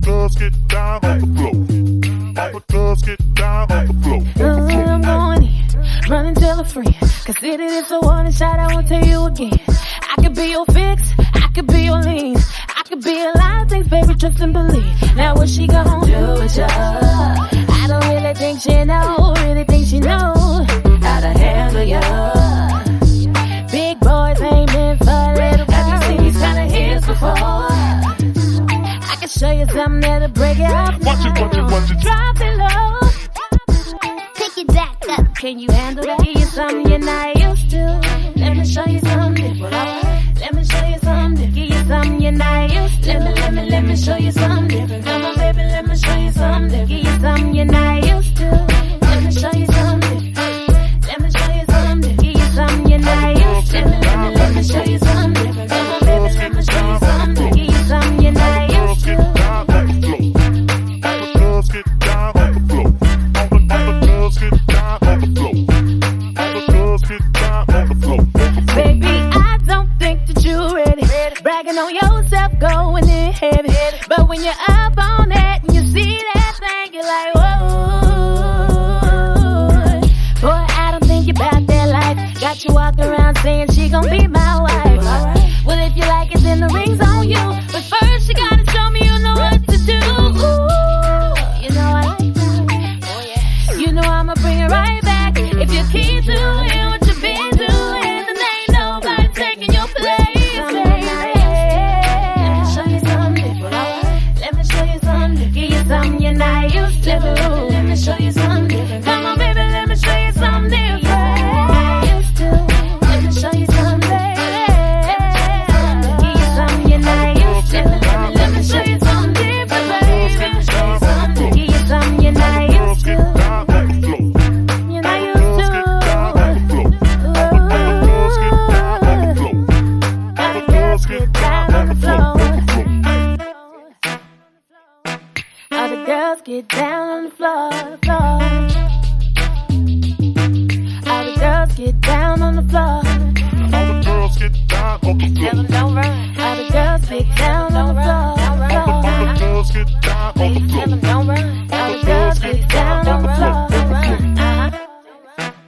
girls get down on the floor. All the girls get down on the floor. Uh, I'm going in, run and tell a friend. Consider this a warning shot, I won't tell you again. I could be your fix, I could be your lean. I could be a lot of things, baby, trust and believe. Now what she gon' do with ya? I don't really think she know, really think she can show you something that'll break it off. Watch it, watch it, watch it. Drop it low. Pick it back up. Can you handle that? Give you something you're not used to. Let me show you something on yourself, going in heavy. But when you're up on that and you see that thing, you're like, whoa. Boy, I don't think about that life. Got you walking around saying she gon' be my wife. Well, if you like it, then the ring's on you. But first, you gotta show me you know what to do. Ooh, you know I like that. Oh, you know I'ma bring it right back. If you keep doing something you're not used to. Let me show you something different. Come on, baby, let me show you something different. Not used to. Let me show you something. Give you something you're not used to. Let Girls get down on the floor. You're not Girls used get down on the floor. Girls get down on the floor. All the girls get down on the floor. All the girls get down on the floor,